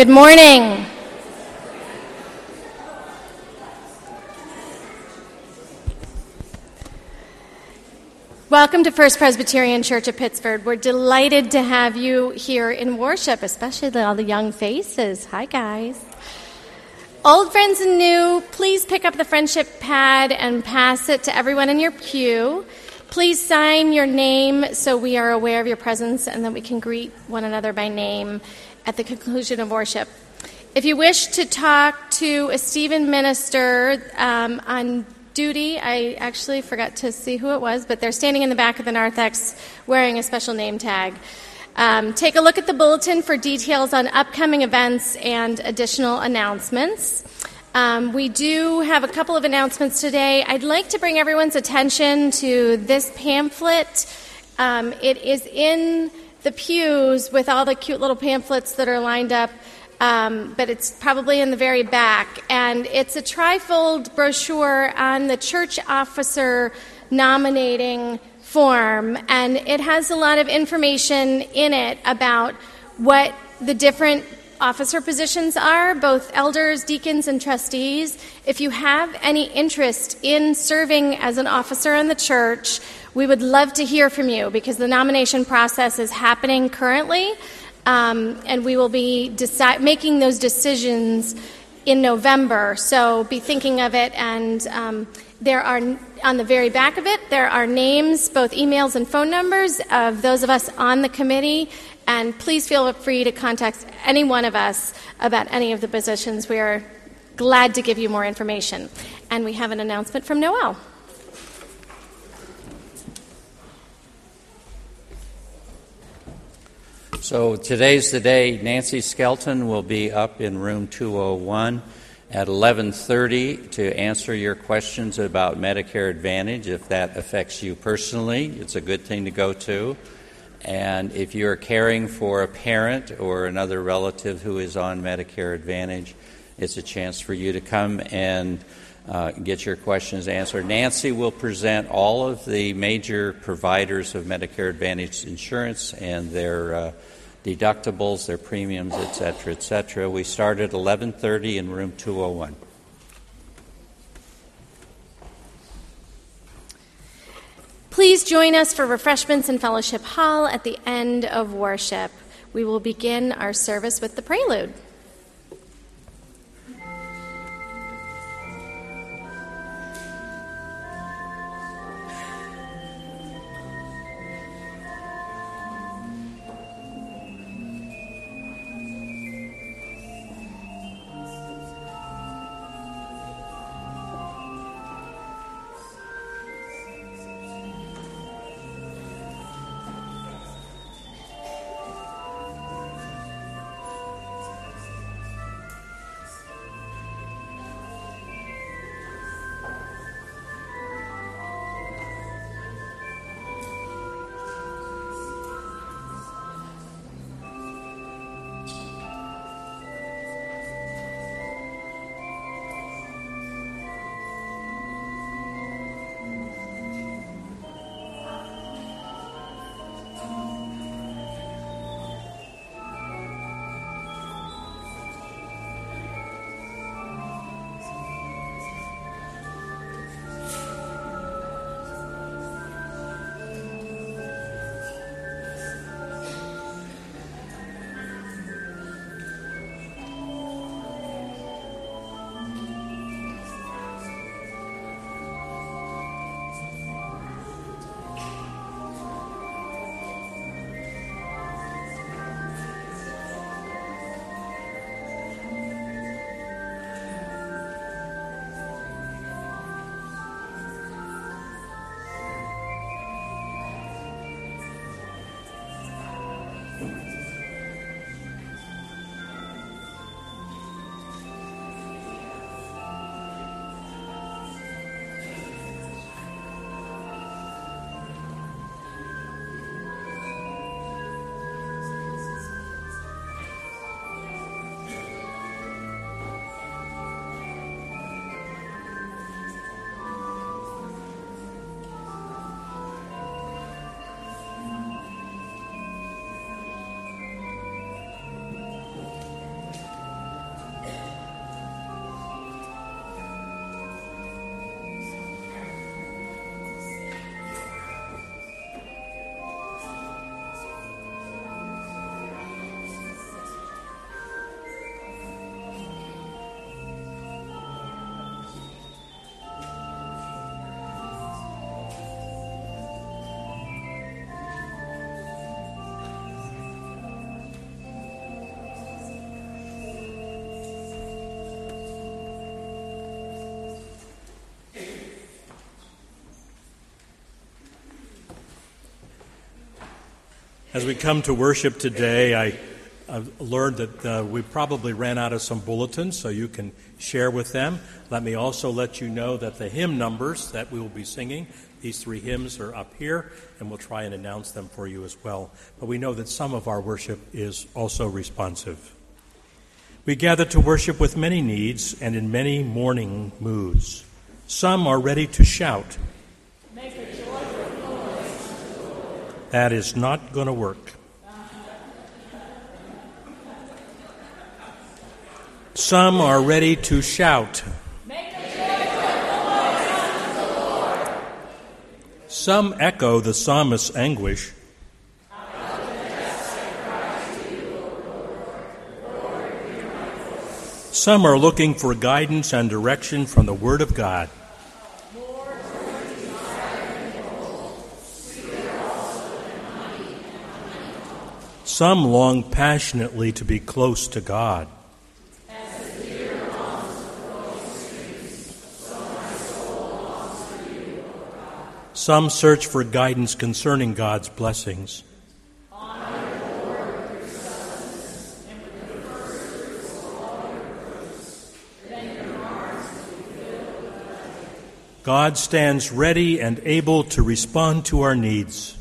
Good morning. Welcome to First Presbyterian Church of Pittsford. We're delighted to have you here in worship, especially all the young faces. Hi, guys. Old friends and new, please pick up the friendship pad and pass it to everyone in your pew. Please sign your name so we are aware of your presence and that we can greet one another by name at the conclusion of worship. If you wish to talk to a Stephen minister um, on duty, I actually forgot to see who it was, but they're standing in the back of the narthex wearing a special name tag. Um, take a look at the bulletin for details on upcoming events and additional announcements. Um, we do have a couple of announcements today. I'd like to bring everyone's attention to this pamphlet. Um, it is in the pews with all the cute little pamphlets that are lined up, um, but it's probably in the very back. And it's a trifold brochure on the church officer nominating form, and it has a lot of information in it about what the different officer positions are, both elders, deacons, and trustees. If you have any interest in serving as an officer in the church, we would love to hear from you because the nomination process is happening currently, um, and we will be deci- making those decisions in November. So be thinking of it, and um, there are on the very back of it there are names, both emails and phone numbers of those of us on the committee. And please feel free to contact any one of us about any of the positions. We are glad to give you more information. And we have an announcement from Noel. So today's the day. Nancy Skelton will be up in room 201 at 11:30 to answer your questions about Medicare Advantage if that affects you personally. It's a good thing to go to. And if you're caring for a parent or another relative who is on Medicare Advantage, it's a chance for you to come and uh, get your questions answered. Nancy will present all of the major providers of Medicare Advantage insurance and their uh, deductibles, their premiums, etc., etc. We start at 11:30 in room 201. Please join us for refreshments in Fellowship Hall at the end of worship. We will begin our service with the prelude. As we come to worship today, I, I've learned that uh, we probably ran out of some bulletins, so you can share with them. Let me also let you know that the hymn numbers that we will be singing, these three hymns are up here, and we'll try and announce them for you as well. But we know that some of our worship is also responsive. We gather to worship with many needs and in many mourning moods. Some are ready to shout That is not going to work. Some are ready to shout. Some echo the psalmist's anguish. Some are looking for guidance and direction from the Word of God. Some long passionately to be close to God. Some search for guidance concerning God's blessings. God stands ready and able to respond to our needs.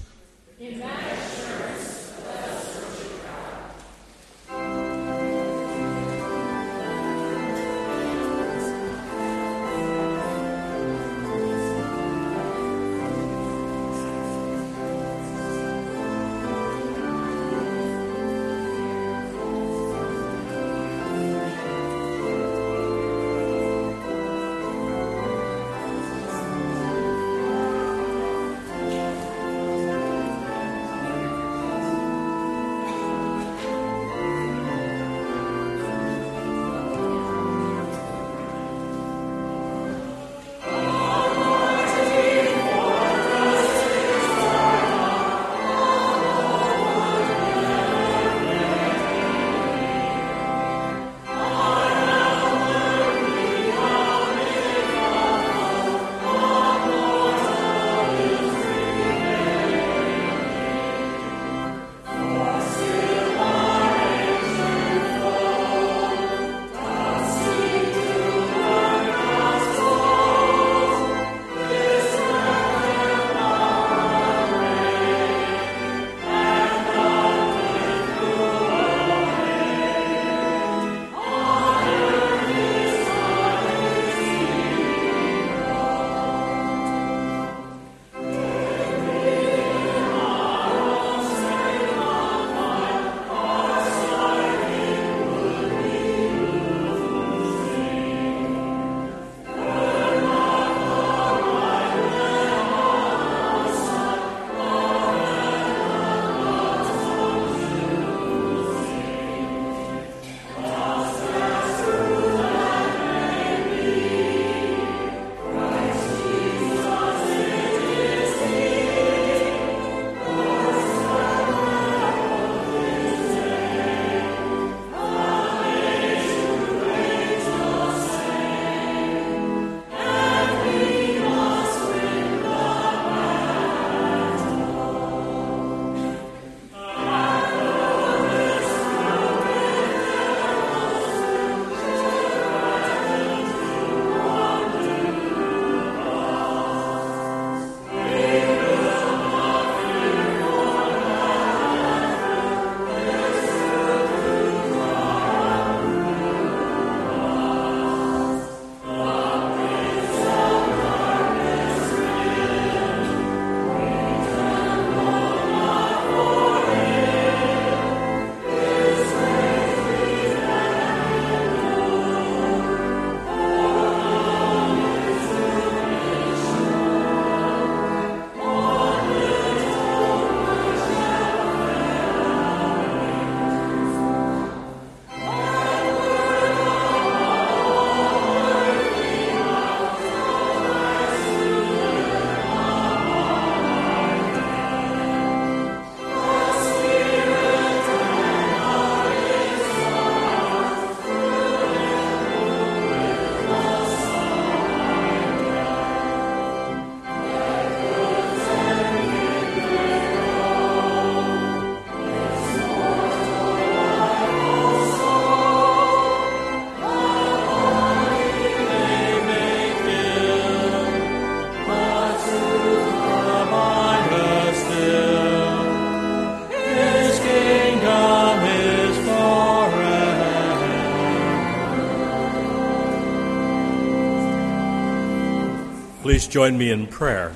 Join me in prayer.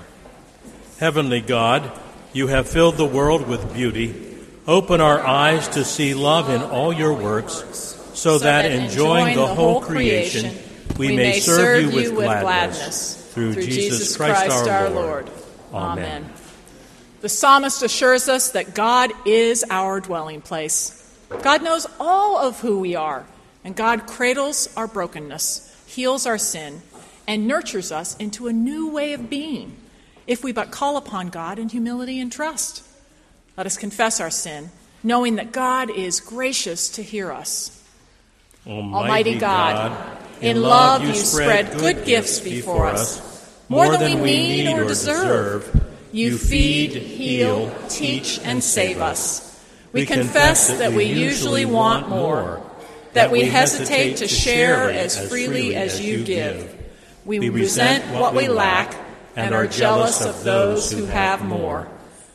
Heavenly God, you have filled the world with beauty. Open our eyes to see love in all your works, so, that, enjoying the whole creation, we may serve you with gladness. Through Jesus Christ our Lord. Amen. The psalmist assures us that God is our dwelling place. God knows all of who we are, and God cradles our brokenness, heals our sin, and nurtures us into a new way of being if we but call upon God in humility and trust. Let us confess our sin, knowing that God is gracious to hear us. Almighty, Almighty God, in love you spread good gifts before us, more than we need or deserve. You feed, heal, teach, and save us. We confess that we usually want more, that we hesitate to share as freely as you give. We resent what we lack and are jealous of those who have more.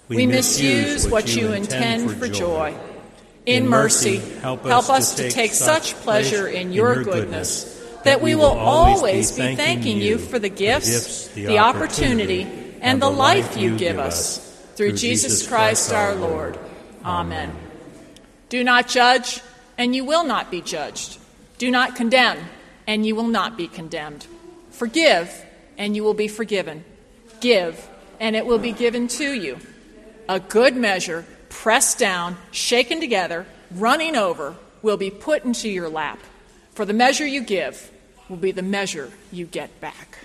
We misuse what you intend for joy. In mercy, help us to take such pleasure in your goodness that we will always be thanking you for the gifts, the opportunity, and the life you give us. Through Jesus Christ our Lord. Amen. Do not judge, and you will not be judged. Do not condemn, and you will not be condemned. Forgive, and you will be forgiven. Give, and it will be given to you. A good measure, pressed down, shaken together, running over, will be put into your lap. For the measure you give will be the measure you get back.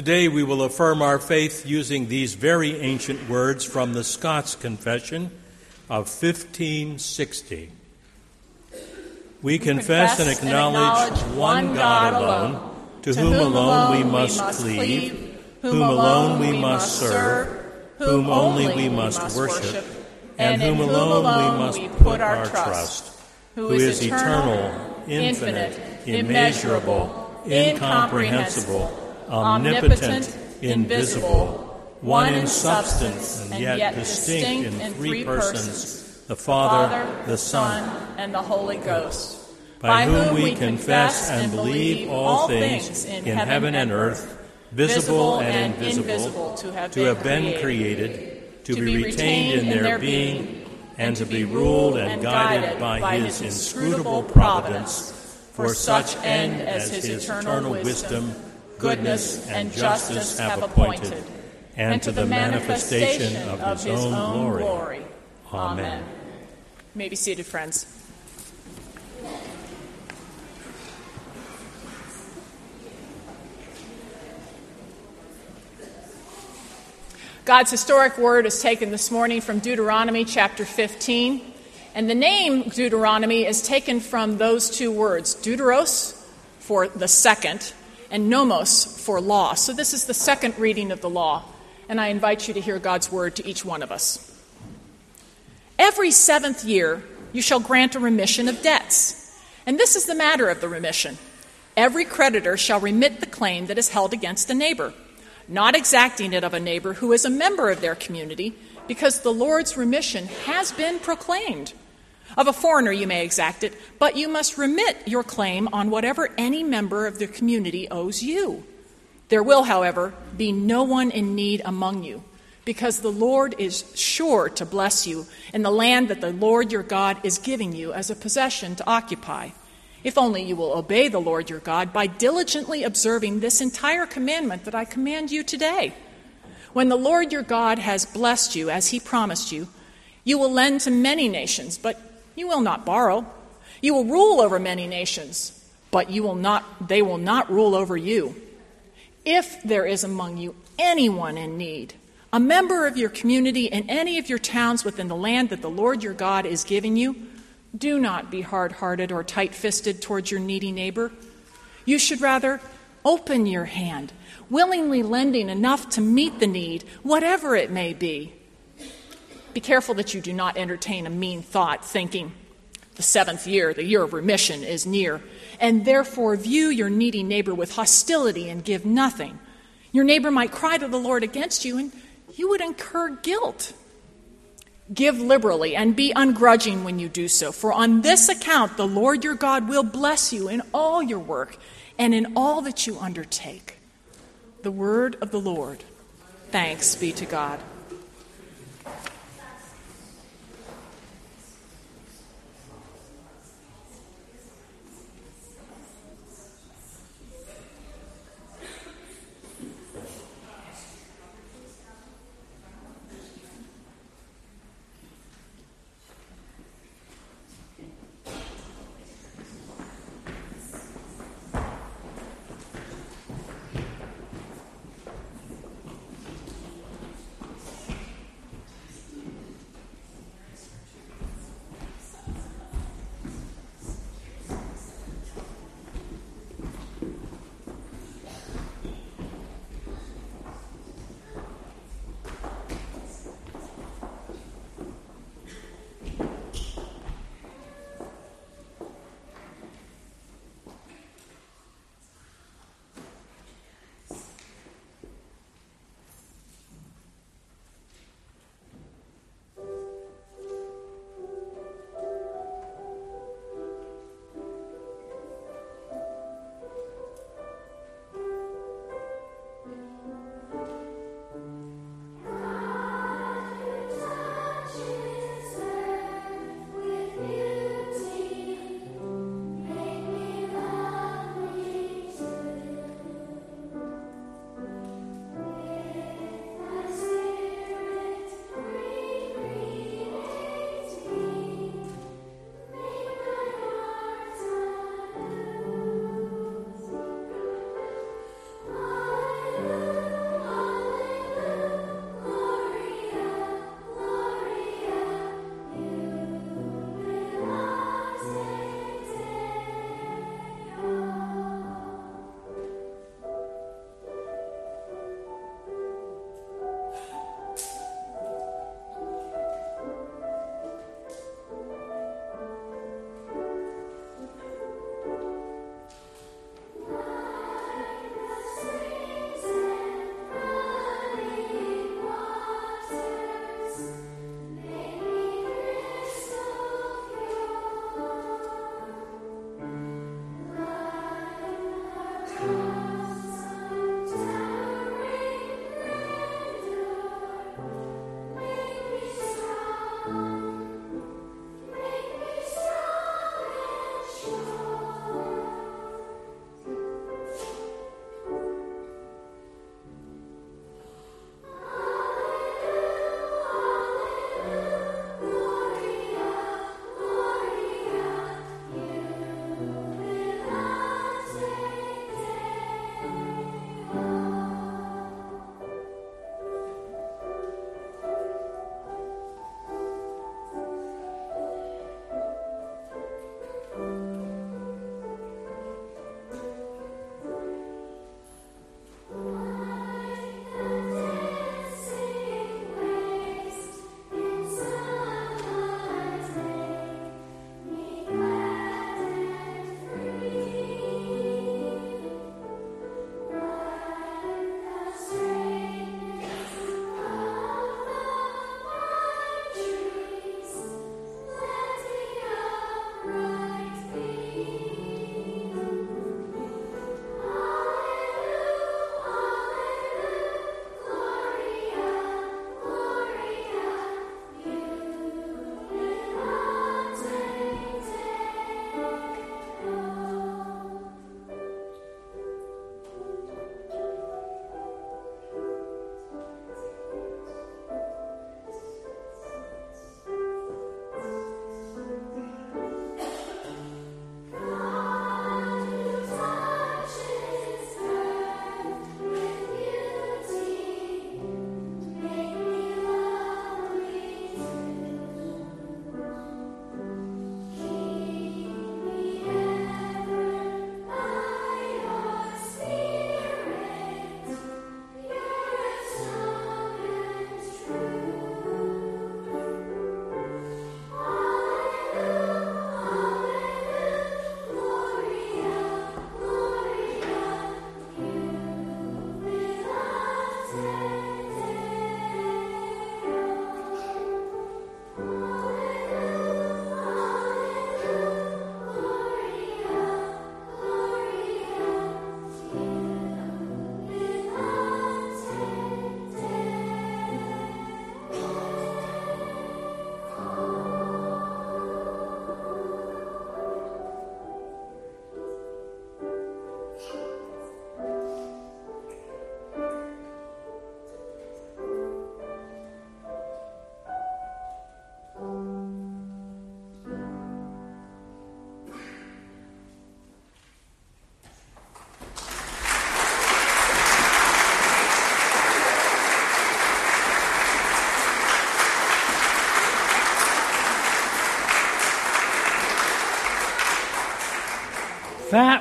Today we will affirm our faith using these very ancient words from the Scots Confession of 1560. We confess and acknowledge one God alone, to whom alone we must cleave, whom alone we must serve, whom only we must worship, and whom alone we must put our trust, who is eternal, infinite, immeasurable, incomprehensible omnipotent, invisible, one in substance and yet distinct in three persons, the Father, the Son, and the Holy Ghost, by whom we confess and believe all things in heaven and earth, visible and invisible, to have been created, to be retained in their being, and to be ruled and guided by his inscrutable providence, for such end as his eternal wisdom goodness, and justice have appointed, and to the manifestation of his own glory. Amen. You may be seated, friends. God's historic word is taken this morning from Deuteronomy chapter 15. And the name Deuteronomy is taken from those two words, Deuteros, for the second, and nomos for law. So this is the second reading of the law, and I invite you to hear God's word to each one of us. Every seventh year, you shall grant a remission of debts. And this is the matter of the remission. Every creditor shall remit the claim that is held against a neighbor, not exacting it of a neighbor who is a member of their community, because the Lord's remission has been proclaimed. Of a foreigner, you may exact it, but you must remit your claim on whatever any member of the community owes you. There will, however, be no one in need among you, because the Lord is sure to bless you in the land that the Lord your God is giving you as a possession to occupy. If only you will obey the Lord your God by diligently observing this entire commandment that I command you today. When the Lord your God has blessed you as he promised you, you will lend to many nations, but you will not borrow. You will rule over many nations, but you will not, they will not rule over you. If there is among you anyone in need, a member of your community in any of your towns within the land that the Lord your God is giving you, do not be hard hearted or tight fisted towards your needy neighbor. You should rather open your hand, willingly lending enough to meet the need, whatever it may be. Be careful that you do not entertain a mean thought, thinking, the seventh year, the year of remission, is near, and therefore view your needy neighbor with hostility and give nothing. Your neighbor might cry to the Lord against you, and you would incur guilt. Give liberally and be ungrudging when you do so, for on this account the Lord your God will bless you in all your work and in all that you undertake. The word of the Lord. Thanks be to God.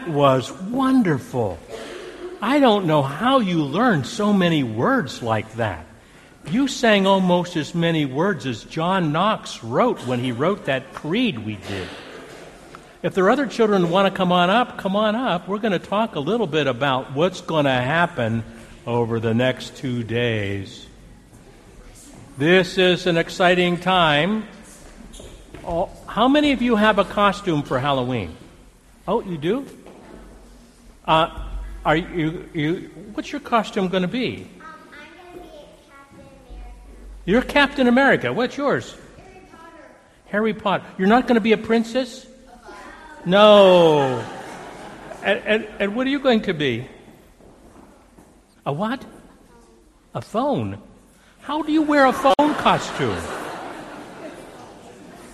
Was wonderful. I don't know how you learned so many words like that. You sang almost as many words as John Knox wrote when he wrote that creed we did. If there are other children who want to come on up, come on up. We're going to talk a little bit about what's going to happen over the next two days. This is an exciting time. Oh, how many of you have a costume for Halloween? Oh, you do? Uh, are you, you, what's your costume going to be? Um, I'm going to be Captain America. You're Captain America. What's yours? Harry Potter. Harry Potter. You're not going to be a princess? No. And, and, and what are you going to be? A what? A phone. How do you wear a phone costume?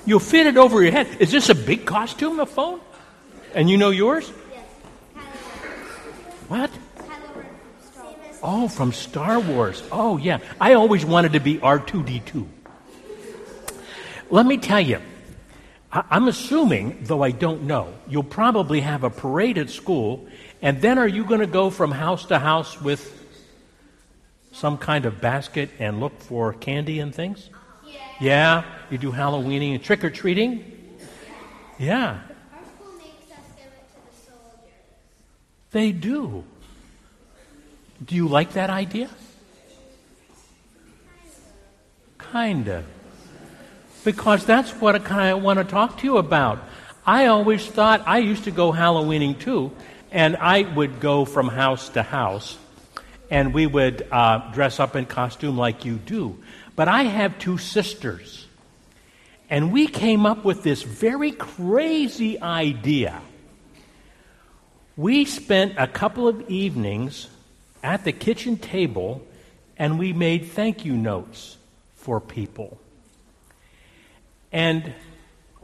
You fit it over your head. Is this a big costume, a phone? And you know yours? What? Kylo Ren from Star Wars. Oh, from Star Wars. Oh, yeah. I always wanted to be R2D2. Let me tell you, I'm assuming, though I don't know, you'll probably have a parade at school, and then are you going to go from house to house with some kind of basket and look for candy and things? Yeah. Yeah? You do Halloweening and trick or treating? Yeah, Our school makes us give it to the soldiers. They do. Do you like that idea? Kind of. Because that's what I want to talk to you about. I always thought, I used to go Halloweening too, and I would go from house to house, and we would uh, dress up in costume like you do. But I have two sisters, and we came up with this very crazy idea. We spent a couple of evenings at the kitchen table and we made thank you notes for people. And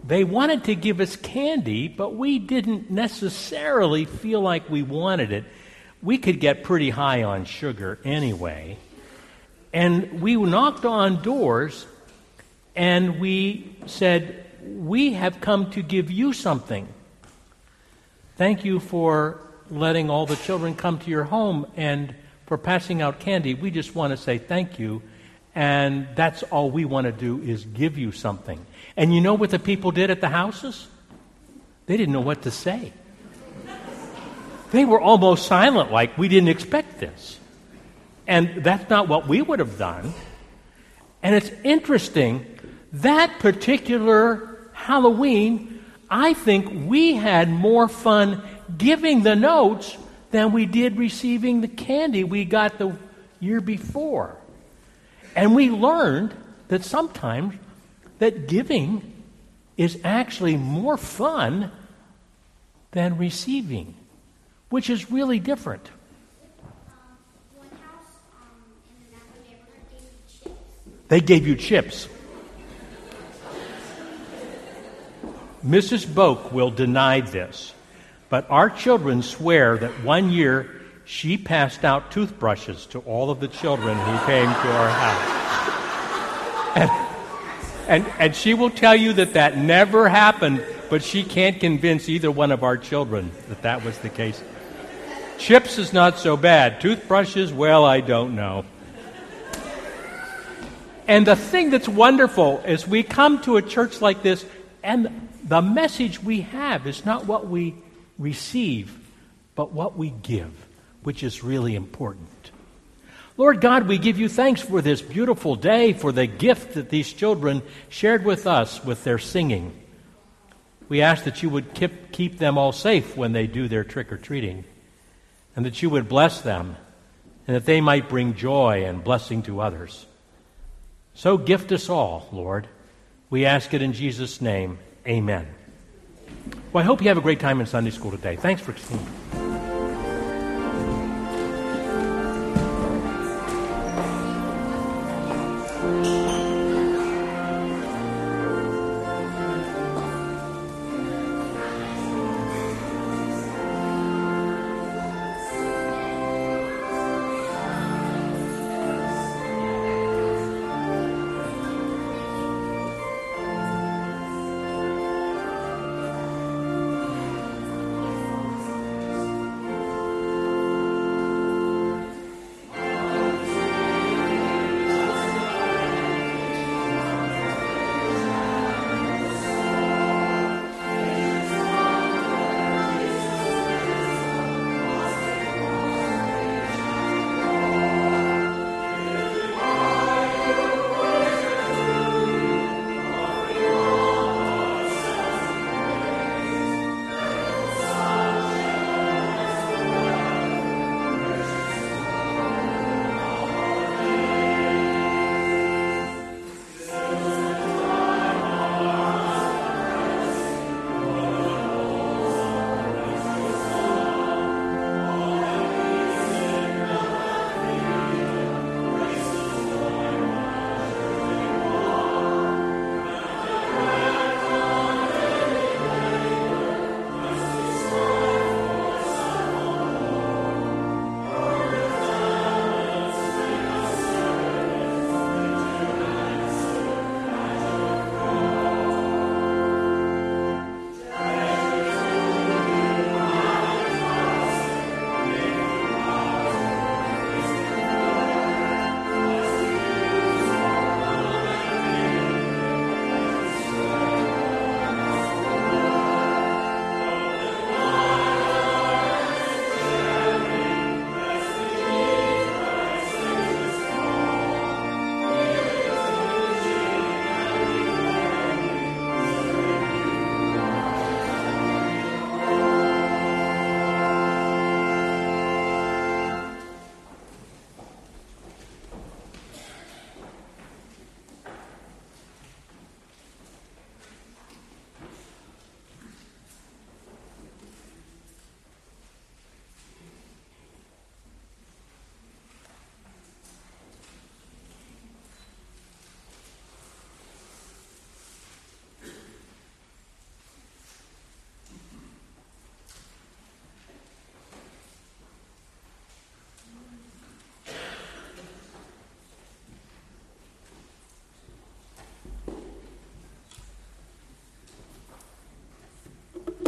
they wanted to give us candy, but we didn't necessarily feel like we wanted it. We could get pretty high on sugar anyway. And we knocked on doors and we said, We have come to give you something. Thank you for letting all the children come to your home and for passing out candy. We just want to say thank you. And that's all we want to do is give you something. And you know what the people did at the houses? They didn't know what to say. They were almost silent, like we didn't expect this. And that's not what we would have done. And it's interesting, that particular Halloween, I think we had more fun giving the notes than we did receiving the candy we got the year before. And we learned that sometimes that giving is actually more fun than receiving, which is really different. Um, in another neighborhood gave me chips. They gave you chips. Mrs. Boak will deny this, but our children swear that one year she passed out toothbrushes to all of the children who came to our house. And, and, and she will tell you that that never happened, but she can't convince either one of our children that that was the case. Chips is not so bad. Toothbrushes, well, I don't know. And the thing that's wonderful is we come to a church like this, and the message we have is not what we receive, but what we give, which is really important. Lord God, we give you thanks for this beautiful day, for the gift that these children shared with us with their singing. We ask that you would keep, keep them all safe when they do their trick or treating, and that you would bless them, and that they might bring joy and blessing to others. So gift us all, Lord. We ask it in Jesus' name. Amen. Well, I hope you have a great time in Sunday school today. Thanks for singing.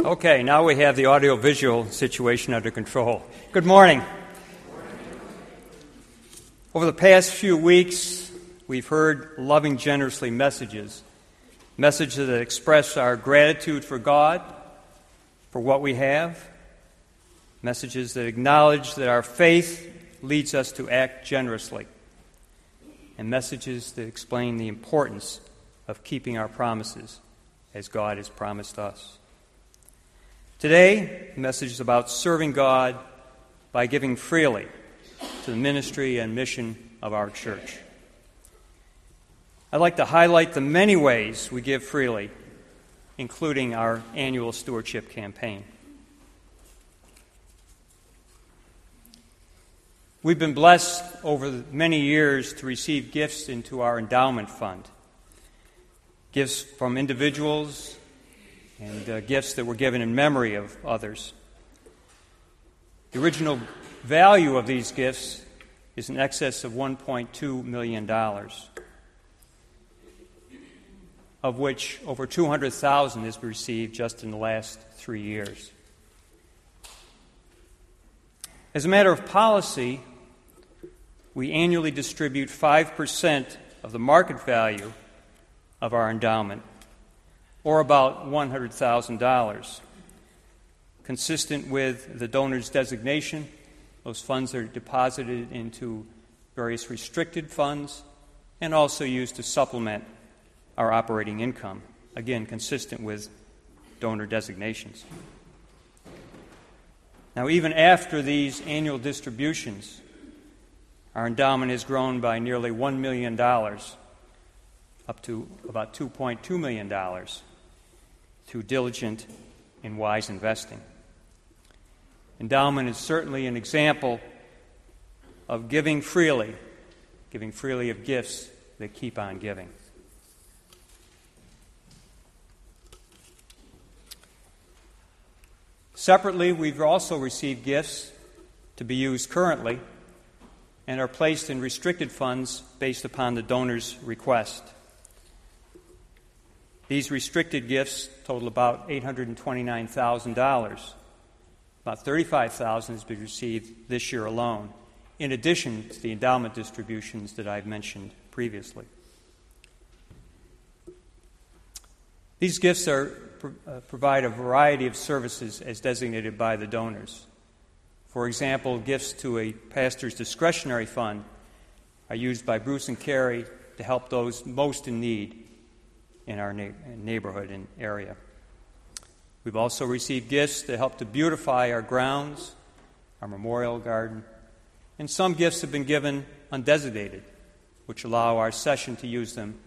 Okay, now we have the audiovisual situation under control. Good morning. Over the past few weeks, we've heard loving generously messages, messages that express our gratitude for God, for what we have, messages that acknowledge that our faith leads us to act generously, and messages that explain the importance of keeping our promises as God has promised us. Today, the message is about serving God by giving freely to the ministry and mission of our church. I'd like to highlight the many ways we give freely, including our annual stewardship campaign. We've been blessed over many years to receive gifts into our endowment fund. Gifts from individuals and uh, gifts that were given in memory of others. The original value of these gifts is in excess of $1.2 million, of which over 200,000 has been received just in the last three years. As a matter of policy, we annually distribute 5% of the market value of our endowment or about $100,000. Consistent with the donor's designation, those funds are deposited into various restricted funds and also used to supplement our operating income, again, consistent with donor designations. Now, even after these annual distributions, our endowment has grown by nearly $1 million, up to about $2.2 million through diligent and wise investing. Endowment is certainly an example of giving freely, giving freely of gifts that keep on giving. Separately, we've also received gifts to be used currently and are placed in restricted funds based upon the donor's request. These restricted gifts total about $829,000. About 35,000 has been received this year alone, in addition to the endowment distributions that I've mentioned previously. These gifts are, uh, provide a variety of services as designated by the donors. For example, gifts to a pastor's discretionary fund are used by Bruce and Carrie to help those most in need in our na- neighborhood and area. We've also received gifts to help to beautify our grounds, our memorial garden, and some gifts have been given undesignated, which allow our session to use them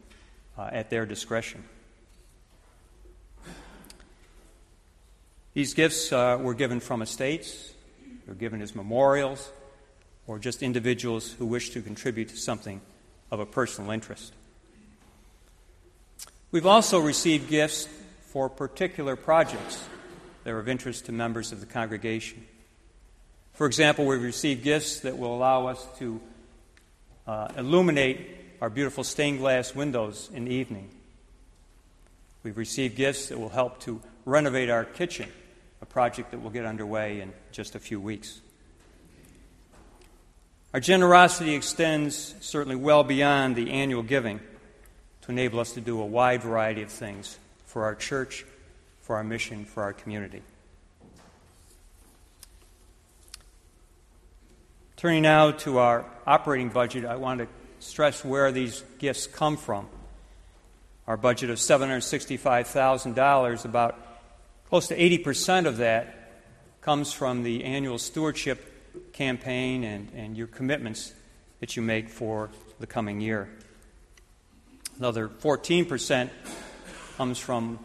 uh, at their discretion. These gifts uh, were given from estates, they were given as memorials, or just individuals who wish to contribute to something of a personal interest. We've also received gifts for particular projects that are of interest to members of the congregation. For example, we've received gifts that will allow us to uh, illuminate our beautiful stained glass windows in the evening. We've received gifts that will help to renovate our kitchen, a project that will get underway in just a few weeks. Our generosity extends certainly well beyond the annual giving to enable us to do a wide variety of things for our church, for our mission, for our community. Turning now to our operating budget, I want to stress where these gifts come from. Our budget of $765,000, about close to 80% of that comes from the annual stewardship campaign and, and your commitments that you make for the coming year. Another 14% comes from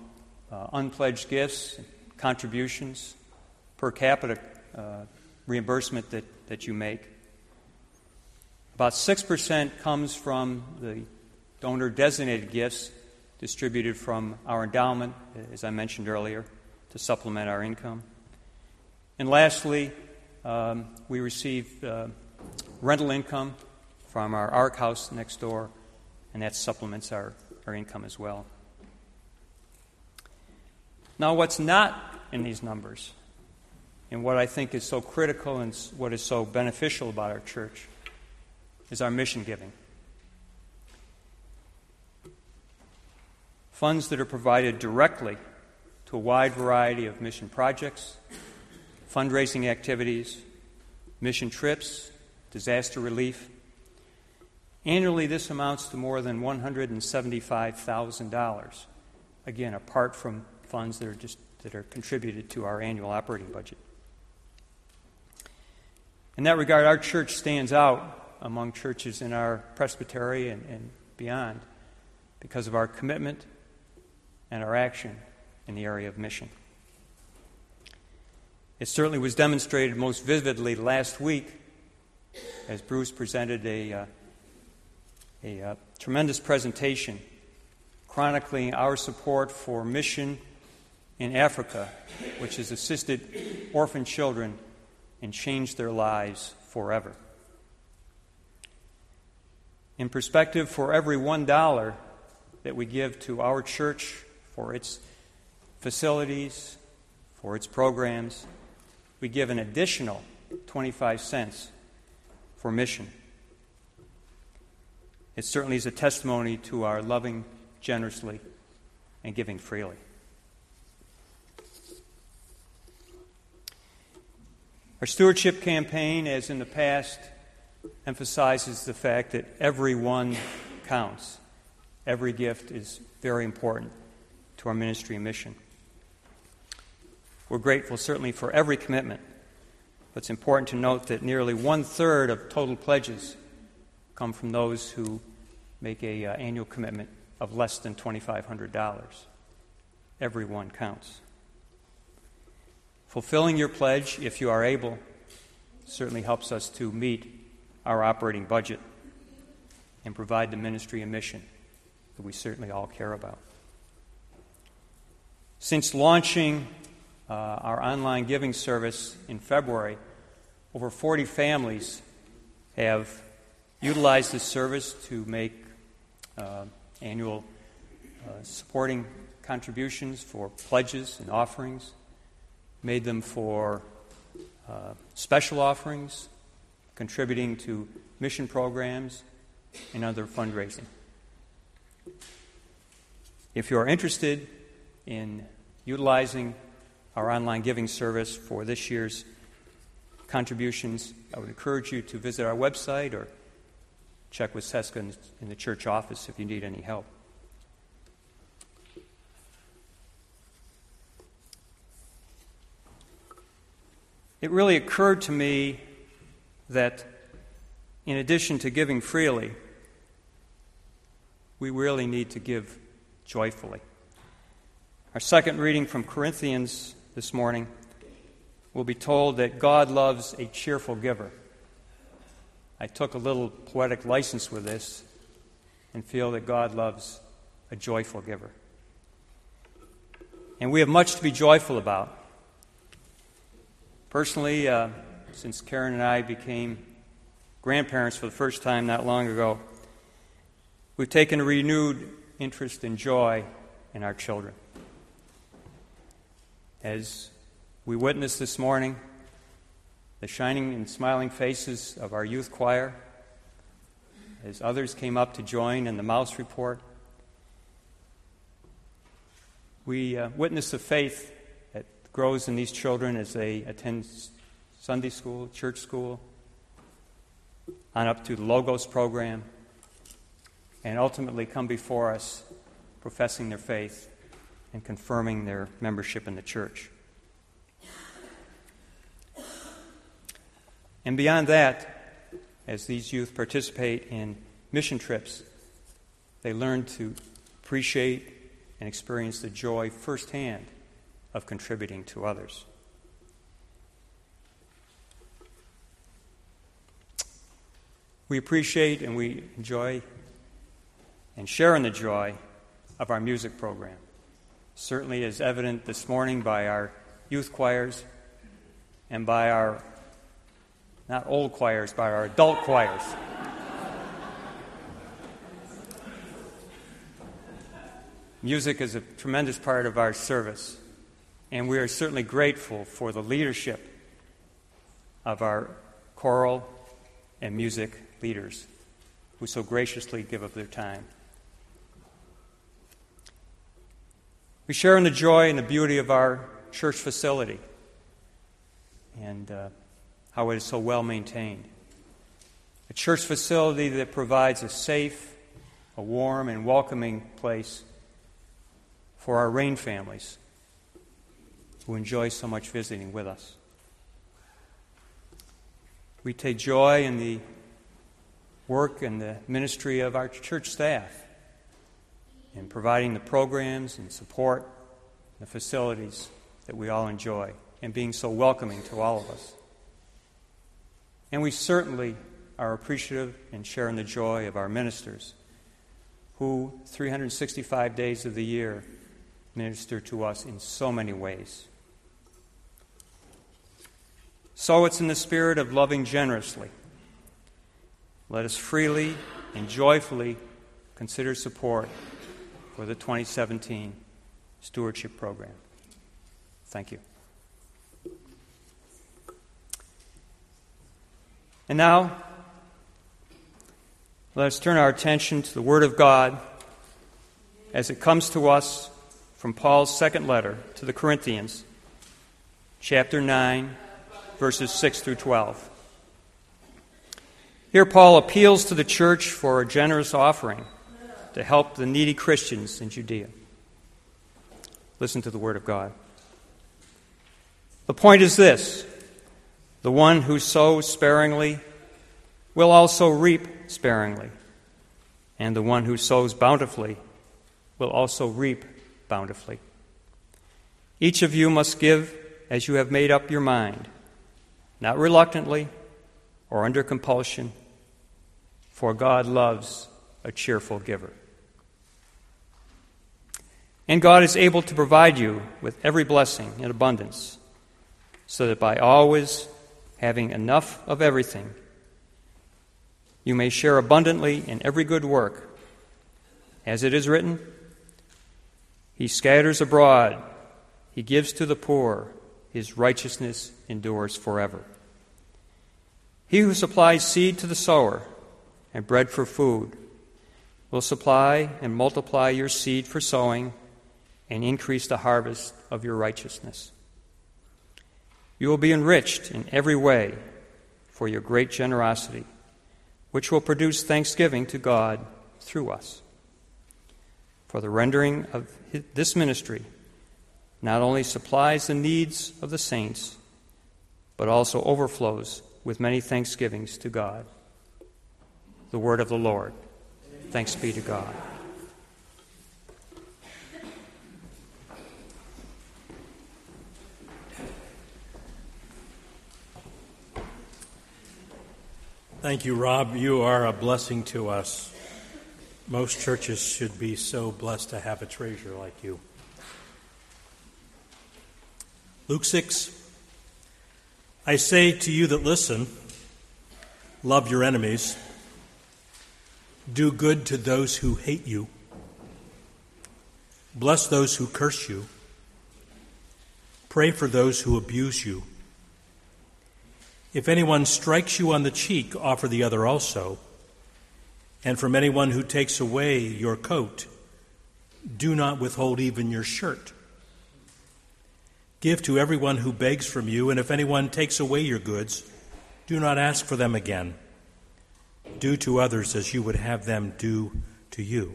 uh, unpledged gifts, contributions, per capita uh, reimbursement that, that you make. About 6% comes from the donor designated gifts distributed from our endowment, as I mentioned earlier, to supplement our income. And lastly, um, we receive uh, rental income from our ARC house next door and that supplements our, our income as well. Now, what's not in these numbers. And what I think is so critical and what is so beneficial about our church is our mission giving. Funds that are provided directly to a wide variety of mission projects, fundraising activities, mission trips, disaster relief. Annually, this amounts to more than $175,000. Again, apart from funds that are just that are contributed to our annual operating budget. In that regard, our church stands out among churches in our presbytery and, and beyond because of our commitment and our action in the area of mission. It certainly was demonstrated most vividly last week as Bruce presented a, uh, a uh, tremendous presentation chronicling our support for mission in Africa, which has assisted orphan children and changed their lives forever. In perspective, for every one dollar that we give to our church for its facilities, for its programs, we give an additional 25 cents for mission. It certainly is a testimony to our loving generously and giving freely. Our stewardship campaign, as in the past, emphasizes the fact that every one counts. Every gift is very important to our ministry and mission. We're grateful certainly for every commitment, but it's important to note that nearly one third of total pledges come from those who make a uh, annual commitment of less than $2,500. Every one counts. Fulfilling your pledge, if you are able, certainly helps us to meet our operating budget and provide the ministry and mission that we certainly all care about. Since launching uh, our online giving service in February, over 40 families have utilized this service to make uh, annual uh, supporting contributions for pledges and offerings made them for uh, special offerings, contributing to mission programs, and other fundraising. If you are interested in utilizing our online giving service for this year's contributions, I would encourage you to visit our website or check with Seska in the church office if you need any help. it really occurred to me that in addition to giving freely, we really need to give joyfully. Our second reading from Corinthians this morning will be told that God loves a cheerful giver. I took a little poetic license with this and feel that God loves a joyful giver. And we have much to be joyful about. Personally, uh, since Karen and I became grandparents for the first time not long ago, we've taken a renewed interest and joy in our children. As we witnessed this morning, the shining and smiling faces of our youth choir, as others came up to join in the Mouse Report, we uh, witnessed the faith that grows in these children as they attend Sunday school, church school, on up to the Logos program, and ultimately come before us professing their faith and confirming their membership in the church. And beyond that, as these youth participate in mission trips, they learn to appreciate and experience the joy firsthand of contributing to others. We appreciate and we enjoy and share in the joy of our music program. Certainly, as evident this morning by our youth choirs and by our, not old choirs, by our adult choirs. Music is a tremendous part of our service. And we are certainly grateful for the leadership of our choral and music leaders who so graciously give up their time. We share in the joy and the beauty of our church facility and uh, how it is so well maintained. A church facility that provides a safe, a warm, and welcoming place for our Rain families who enjoy so much visiting with us. We take joy in the work and the ministry of our church staff in providing the programs and support, the facilities that we all enjoy, and being so welcoming to all of us. And we certainly are appreciative and share in the joy of our ministers who, 365 days of the year, minister to us in so many ways. So it's in the spirit of loving generously. Let us freely and joyfully consider support for the 2017 stewardship program. Thank you. And now, let us turn our attention to the Word of God as it comes to us from Paul's second letter to the Corinthians, chapter 9, verses 6 through 12. Here, Paul appeals to the church for a generous offering to help the needy Christians in Judea. Listen to the Word of God. The point is this the one who sows sparingly will also reap sparingly, and the one who sows bountifully will also reap bountifully. Each of you must give as you have made up your mind, not reluctantly or under compulsion, for God loves a cheerful giver. And God is able to provide you with every blessing in abundance, so that by always having enough of everything, you may share abundantly in every good work. As it is written, He scatters abroad, He gives to the poor, His righteousness endures forever. He who supplies seed to the sower and bread for food will supply and multiply your seed for sowing and increase the harvest of your righteousness. You will be enriched in every way for your great generosity, which will produce thanksgiving to God through us. For the rendering of this ministry not only supplies the needs of the saints, but also overflows with many thanksgivings to God. The word of the Lord. Thanks be to God. Thank you, Rob. You are a blessing to us. Most churches should be so blessed to have a treasure like you. Luke 6 I say to you that listen, love your enemies, do good to those who hate you, bless those who curse you, pray for those who abuse you. If anyone strikes you on the cheek, offer the other also. And from anyone who takes away your coat, do not withhold even your shirt. Give to everyone who begs from you, and if anyone takes away your goods, do not ask for them again. Do to others as you would have them do to you.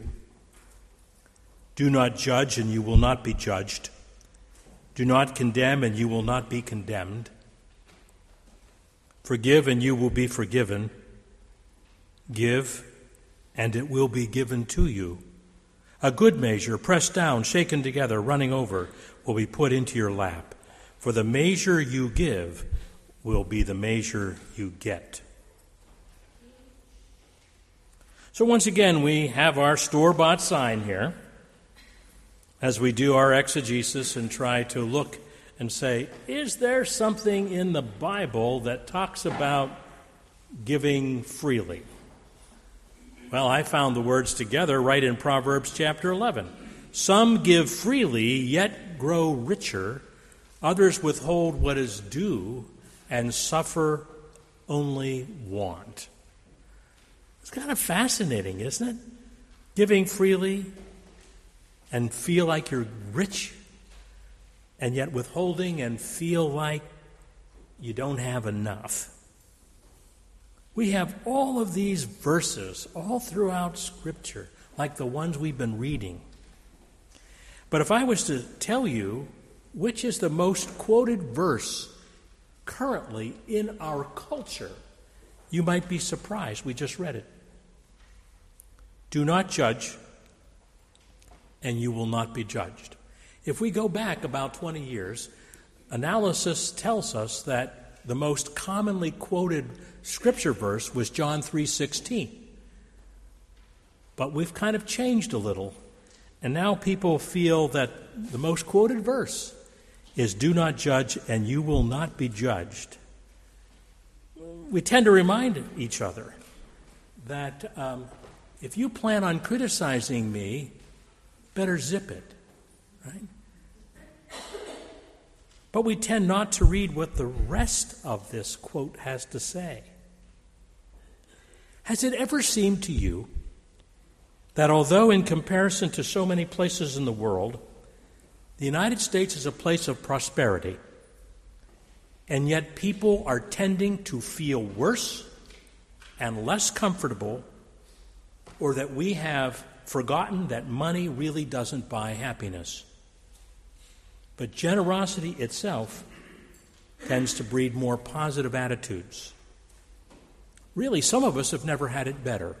Do not judge, and you will not be judged. Do not condemn, and you will not be condemned. Forgive, and you will be forgiven. Give, and it will be given to you. A good measure, pressed down, shaken together, running over, will be put into your lap. For the measure you give will be the measure you get. So, once again, we have our store bought sign here as we do our exegesis and try to look and say, is there something in the Bible that talks about giving freely? Well, I found the words together right in Proverbs chapter 11. Some give freely, yet grow richer, Others withhold what is due and suffer only want. It's kind of fascinating, isn't it? Giving freely and feel like you're rich, and yet withholding and feel like you don't have enough. We have all of these verses all throughout Scripture, like the ones we've been reading. But if I was to tell you which is the most quoted verse currently in our culture, you might be surprised. We just read it. Do not judge, and you will not be judged. If we go back about 20 years, analysis tells us that the most commonly quoted scripture verse was John 3:16. But we've kind of changed a little, and now people feel that the most quoted verse is do not judge and you will not be judged. We tend to remind each other that um, if you plan on criticizing me, better zip it, right? But we tend not to read what the rest of this quote has to say. Has it ever seemed to you that although, in comparison to so many places in the world, the United States is a place of prosperity, and yet people are tending to feel worse and less comfortable, or that we have forgotten that money really doesn't buy happiness. But generosity itself tends to breed more positive attitudes. Really, some of us have never had it better,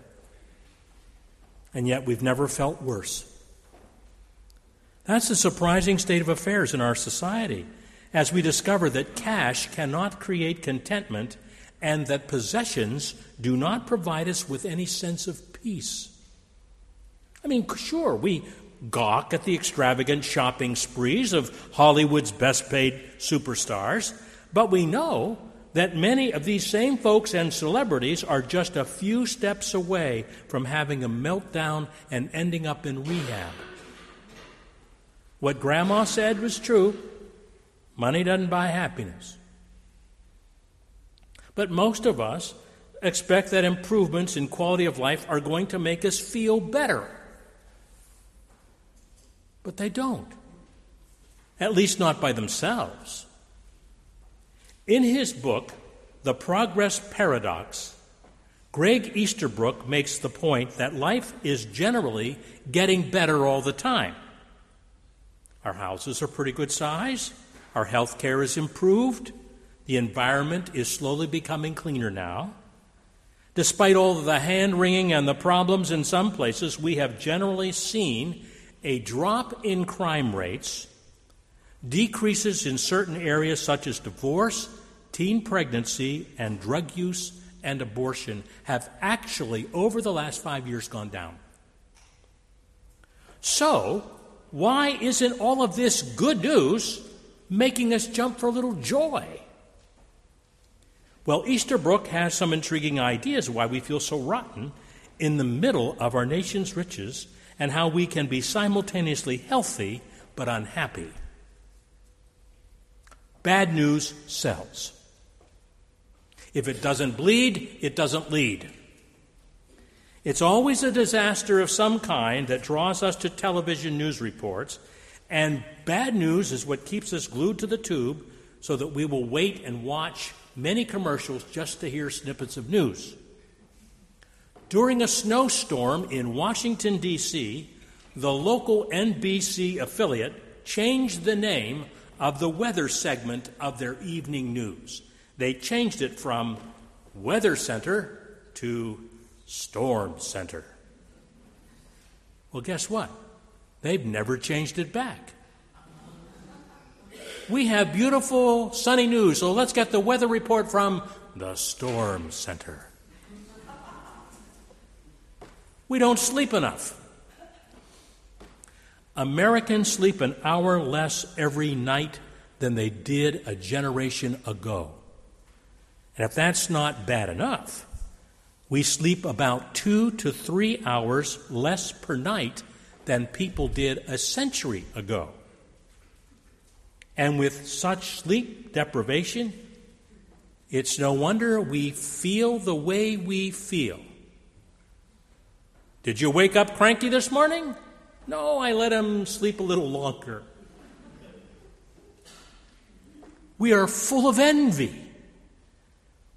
and yet we've never felt worse. That's the surprising state of affairs in our society as we discover that cash cannot create contentment and that possessions do not provide us with any sense of peace. I mean, sure, we gawk at the extravagant shopping sprees of Hollywood's best paid superstars, but we know that many of these same folks and celebrities are just a few steps away from having a meltdown and ending up in rehab. What Grandma said was true money doesn't buy happiness. But most of us expect that improvements in quality of life are going to make us feel better. But they don't, at least not by themselves. In his book, The Progress Paradox, Greg Easterbrook makes the point that life is generally getting better all the time. Our houses are pretty good size. Our health care is improved. The environment is slowly becoming cleaner now. Despite all the hand wringing and the problems in some places, we have generally seen a drop in crime rates, decreases in certain areas such as divorce, teen pregnancy, and drug use and abortion have actually, over the last five years, gone down. So, why isn't all of this good news making us jump for a little joy? Well, Easterbrook has some intriguing ideas why we feel so rotten in the middle of our nation's riches and how we can be simultaneously healthy but unhappy. Bad news sells. If it doesn't bleed, it doesn't lead. It's always a disaster of some kind that draws us to television news reports, and bad news is what keeps us glued to the tube so that we will wait and watch many commercials just to hear snippets of news. During a snowstorm in Washington, D.C., the local NBC affiliate changed the name of the weather segment of their evening news. They changed it from Weather Center to Storm Center. Well, guess what? They've never changed it back. We have beautiful sunny news, so let's get the weather report from the Storm Center. We don't sleep enough. Americans sleep an hour less every night than they did a generation ago. And if that's not bad enough, we sleep about two to three hours less per night than people did a century ago. And with such sleep deprivation, it's no wonder we feel the way we feel. Did you wake up cranky this morning? No, I let him sleep a little longer. We are full of envy.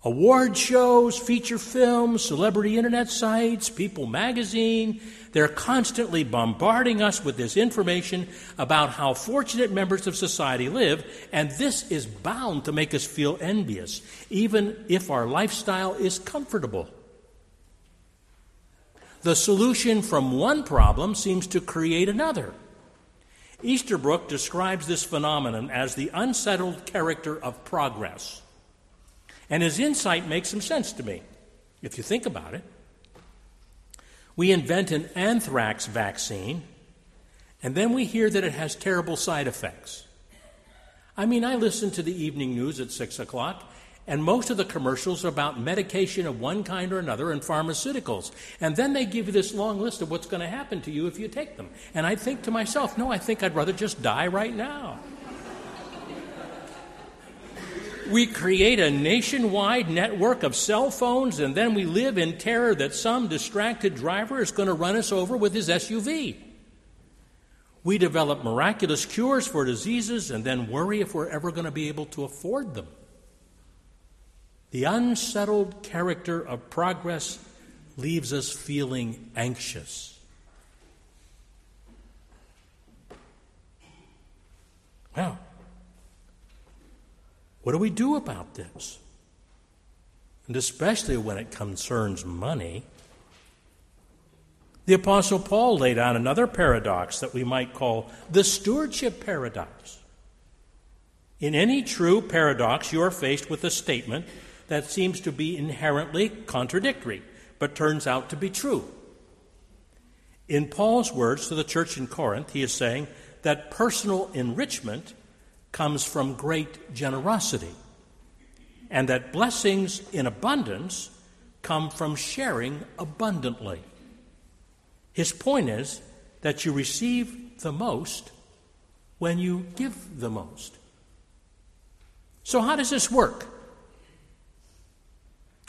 Award shows, feature films, celebrity internet sites, People magazine, they're constantly bombarding us with this information about how fortunate members of society live, and this is bound to make us feel envious, even if our lifestyle is comfortable. The solution from one problem seems to create another. Easterbrook describes this phenomenon as the unsettled character of progress. And his insight makes some sense to me, if you think about it. We invent an anthrax vaccine, and then we hear that it has terrible side effects. I mean, I listen to the evening news at 6 o'clock, and most of the commercials are about medication of one kind or another and pharmaceuticals. And then they give you this long list of what's going to happen to you if you take them. And I think to myself, no, I think I'd rather just die right now. we create a nationwide network of cell phones, and then we live in terror that some distracted driver is going to run us over with his SUV. We develop miraculous cures for diseases and then worry if we're ever going to be able to afford them. The unsettled character of progress leaves us feeling anxious. Well, what do we do about this? And especially when it concerns money. The Apostle Paul laid out another paradox that we might call the stewardship paradox. In any true paradox, you are faced with a statement that seems to be inherently contradictory, but turns out to be true. In Paul's words to the church in Corinth, he is saying that personal enrichment comes from great generosity, and that blessings in abundance come from sharing abundantly. His point is that you receive the most when you give the most. So, how does this work?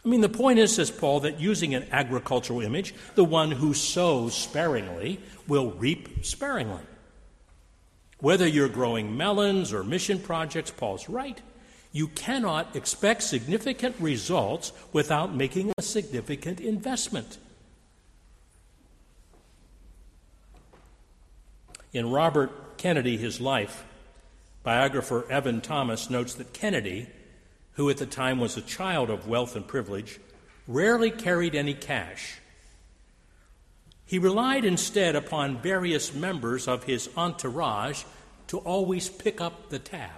I mean, the point is, says Paul, that using an agricultural image, the one who sows sparingly will reap sparingly. Whether you're growing melons or mission projects, Paul's right. You cannot expect significant results without making a significant investment. In Robert Kennedy, His Life, biographer Evan Thomas notes that Kennedy who at the time was a child of wealth and privilege, rarely carried any cash. He relied instead upon various members of his entourage to always pick up the tab.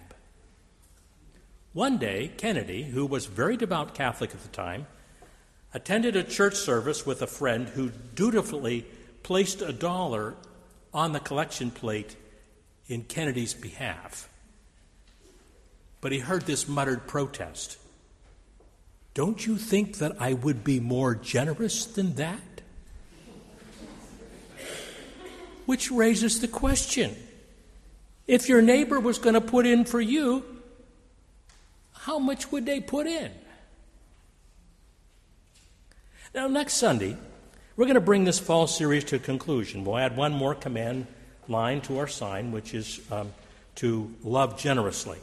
One day, Kennedy, who was very devout Catholic at the time, attended a church service with a friend who dutifully placed a dollar on the collection plate in Kennedy's behalf but he heard this muttered protest. Don't you think that I would be more generous than that? Which raises the question if your neighbor was going to put in for you, how much would they put in? Now, next Sunday, we're going to bring this fall series to a conclusion. We'll add one more command line to our sign, which is um, to love generously.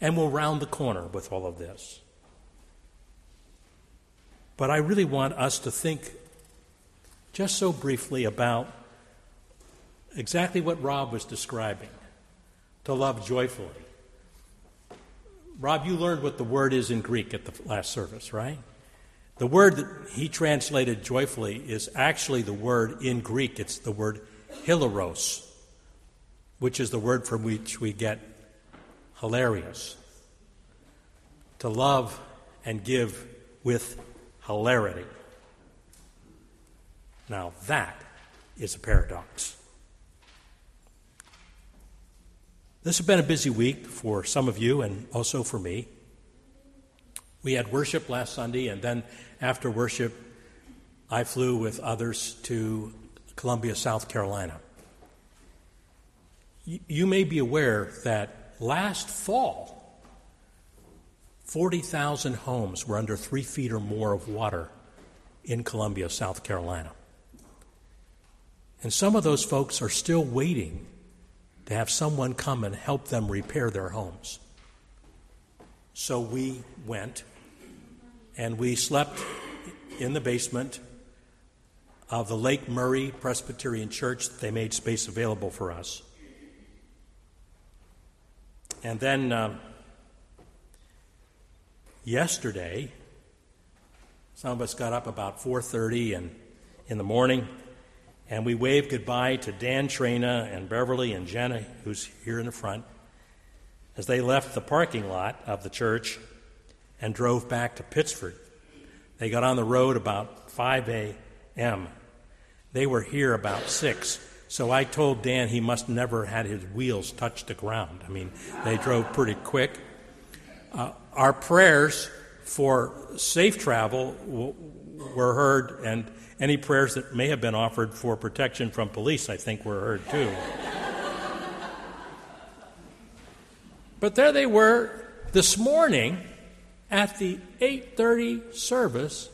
And we'll round the corner with all of this. But I really want us to think just so briefly about exactly what Rob was describing to love joyfully. Rob, you learned what the word is in Greek at the last service, right? The word that he translated joyfully is actually the word in Greek. It's the word hilaros, which is the word from which we get hilarious. To love and give with hilarity. Now, that is a paradox. This has been a busy week for some of you and also for me. We had worship last Sunday, and then after worship, I flew with others to Columbia, South Carolina. You may be aware that last fall, 40,000 homes were under three feet or more of water in Columbia, South Carolina. And some of those folks are still waiting to have someone come and help them repair their homes. So we went and we slept in the basement of the Lake Murray Presbyterian Church. They made space available for us. And then uh, yesterday, some of us got up about 4:30 and in the morning, and we waved goodbye to Dan Trina and Beverly and Jenna, who's here in the front, as they left the parking lot of the church and drove back to Pittsford. They got on the road about 5 a.m. They were here about 6. So I told Dan he must never had his wheels touch the ground. I mean, they drove pretty quick. Uh, our prayers for safe travel w- were heard, and any prayers that may have been offered for protection from police, I think, were heard too. but there they were this morning at the 8:30 service.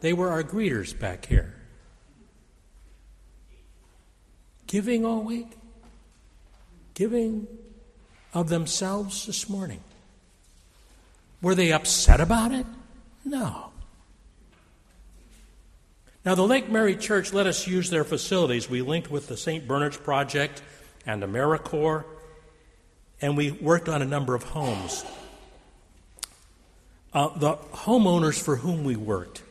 They were our greeters back here. Giving all week. Giving of themselves this morning. Were they upset about it? No. Now, the Lake Murray Church let us use their facilities. We linked with the St. Bernard's Project and AmeriCorps, and we worked on a number of homes. Uh, the homeowners for whom we worked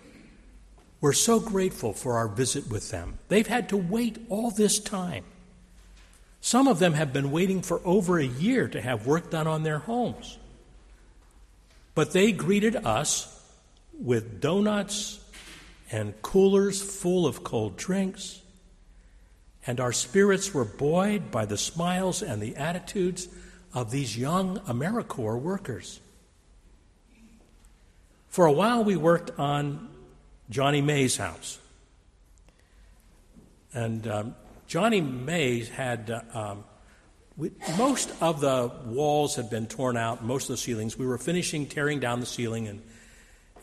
were so grateful for our visit with them. They've had to wait all this time. Some of them have been waiting for over a year to have work done on their homes. But they greeted us with donuts and coolers full of cold drinks, and our spirits were buoyed by the smiles and the attitudes of these young AmeriCorps workers. For a while, we worked on Johnny May's house. And um, Johnny Mays had uh, um, we, most of the walls had been torn out, most of the ceilings. We were finishing tearing down the ceiling and,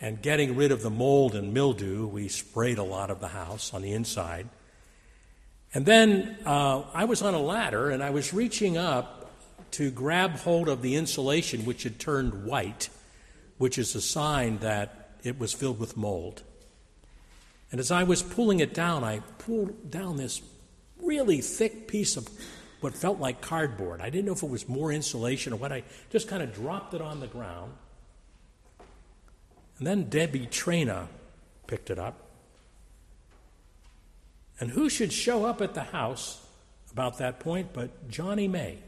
and getting rid of the mold and mildew. We sprayed a lot of the house on the inside. And then uh, I was on a ladder and I was reaching up to grab hold of the insulation, which had turned white, which is a sign that it was filled with mold. And as I was pulling it down, I pulled down this really thick piece of what felt like cardboard. I didn't know if it was more insulation or what. I just kind of dropped it on the ground. And then Debbie Trina picked it up. And who should show up at the house about that point but Johnny May,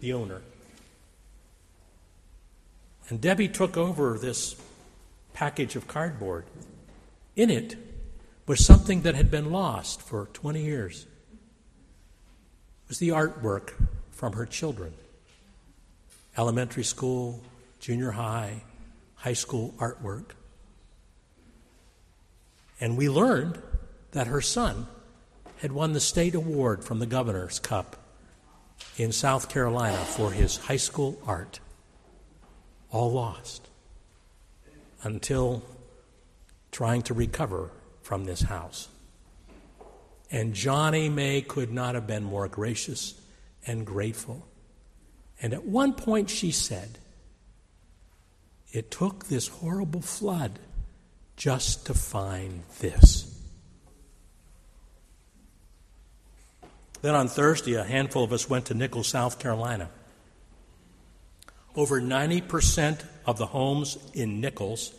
the owner? And Debbie took over this package of cardboard. In it was something that had been lost for 20 years was the artwork from her children elementary school, junior high, high school artwork. And we learned that her son had won the state award from the Governor's Cup in South Carolina for his high school art. All lost until trying to recover from this house. And Johnny May could not have been more gracious and grateful. And at one point she said, It took this horrible flood just to find this. Then on Thursday, a handful of us went to Nichols, South Carolina. Over 90% of the homes in Nichols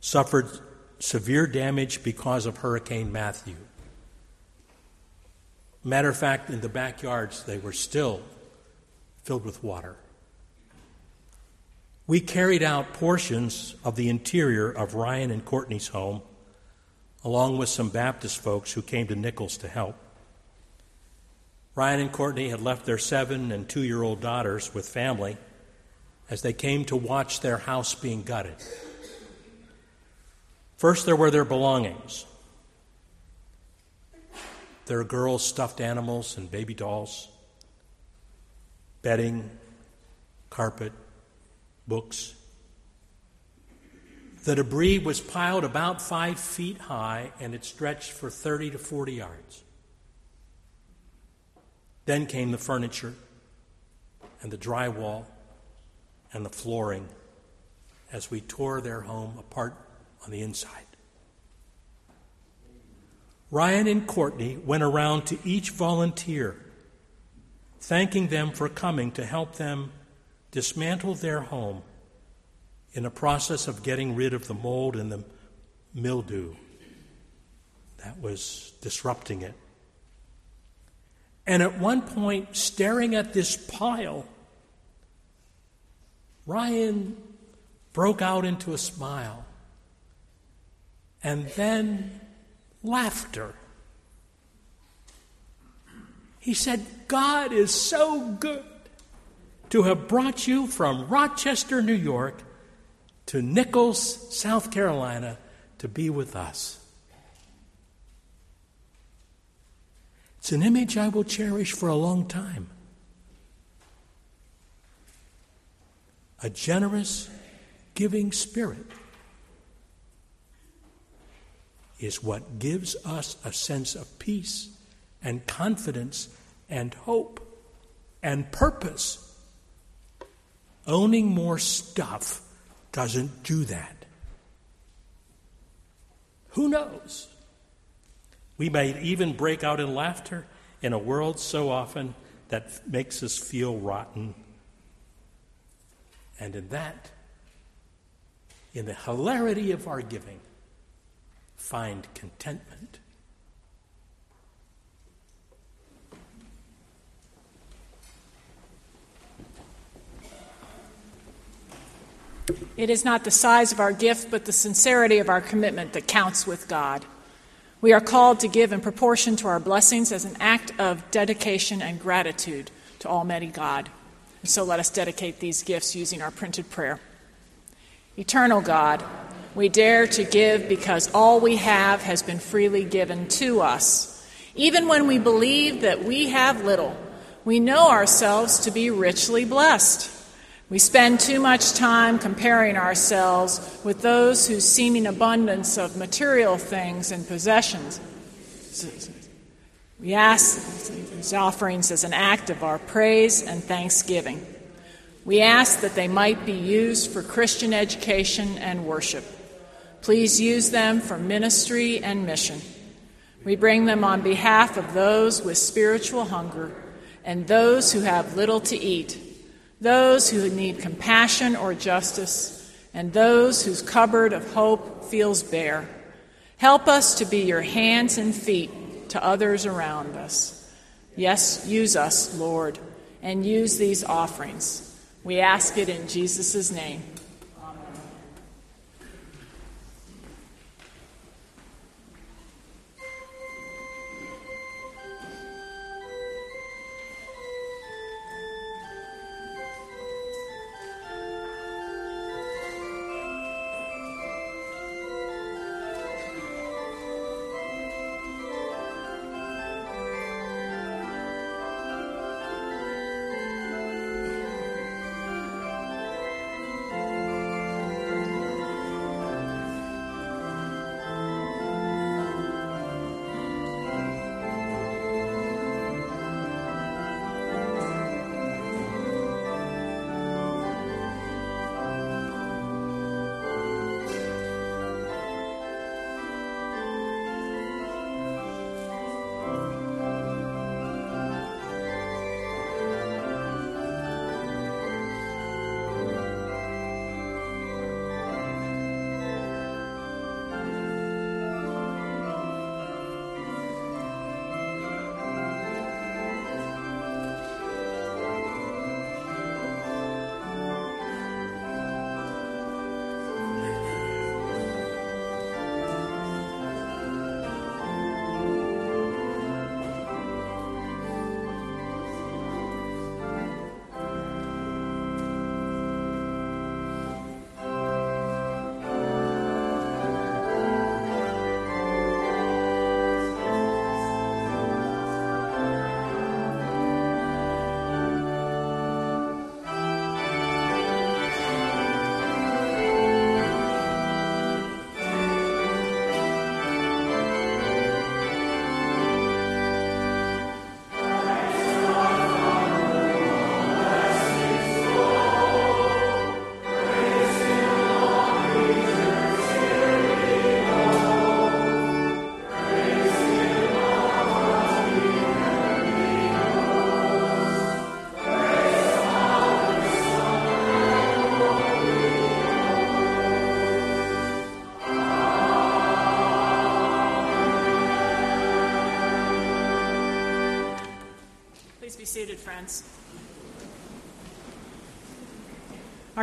suffered severe damage because of Hurricane Matthew. Matter of fact, in the backyards, they were still filled with water. We carried out portions of the interior of Ryan and Courtney's home, along with some Baptist folks who came to Nichols to help. Ryan and Courtney had left their seven and two year old daughters with family as they came to watch their house being gutted. First, there were their belongings there are girls' stuffed animals and baby dolls, bedding, carpet, books. The debris was piled about five feet high and it stretched for 30 to 40 yards. Then came the furniture and the drywall and the flooring as we tore their home apart on the inside. Ryan and Courtney went around to each volunteer, thanking them for coming to help them dismantle their home in a process of getting rid of the mold and the mildew that was disrupting it. And at one point, staring at this pile, Ryan broke out into a smile and then laughter. He said, God is so good to have brought you from Rochester, New York to Nichols, South Carolina to be with us. It's an image I will cherish for a long time. A generous, giving spirit is what gives us a sense of peace and confidence and hope and purpose. Owning more stuff doesn't do that. Who knows? We may even break out in laughter in a world so often that makes us feel rotten. And in that, in the hilarity of our giving, find contentment. It is not the size of our gift, but the sincerity of our commitment that counts with God. We are called to give in proportion to our blessings as an act of dedication and gratitude to Almighty God. And so let us dedicate these gifts using our printed prayer. Eternal God, we dare to give because all we have has been freely given to us. Even when we believe that we have little, we know ourselves to be richly blessed. We spend too much time comparing ourselves with those whose seeming abundance of material things and possessions. We ask these offerings as an act of our praise and thanksgiving. We ask that they might be used for Christian education and worship. Please use them for ministry and mission. We bring them on behalf of those with spiritual hunger and those who have little to eat, those who need compassion or justice, and those whose cupboard of hope feels bare. Help us to be your hands and feet to others around us. Yes, use us, Lord, and use these offerings. We ask it in Jesus' name.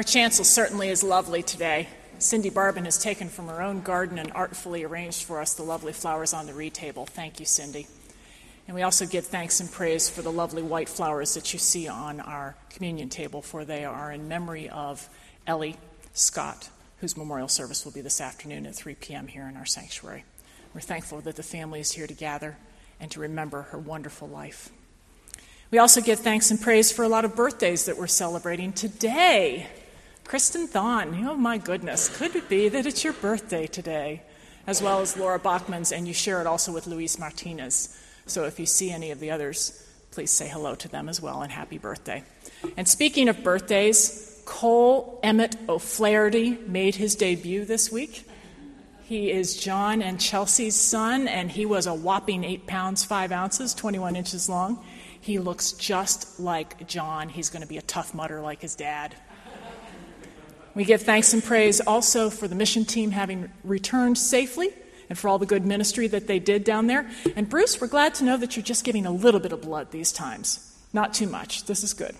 Our chancel certainly is lovely today. Cindy Barbin has taken from her own garden and artfully arranged for us the lovely flowers on the reed table. Thank you, Cindy. And we also give thanks and praise for the lovely white flowers that you see on our communion table, for they are in memory of Ellie Scott, whose memorial service will be this afternoon at 3 p.m. here in our sanctuary. We're thankful that the family is here to gather and to remember her wonderful life. We also give thanks and praise for a lot of birthdays that we're celebrating today. Kristen Thon, oh my goodness, could it be that it's your birthday today? As well as Laura Bachman's, and you share it also with Luis Martinez. So if you see any of the others, please say hello to them as well and happy birthday. And speaking of birthdays, Cole Emmett O'Flaherty made his debut this week. He is John and Chelsea's son, and he was a whopping 8 pounds 5 ounces, 21 inches long. He looks just like John. He's going to be a tough mutter like his dad. We give thanks and praise also for the mission team having returned safely and for all the good ministry that they did down there. And Bruce, we're glad to know that you're just giving a little bit of blood these times. Not too much. This is good.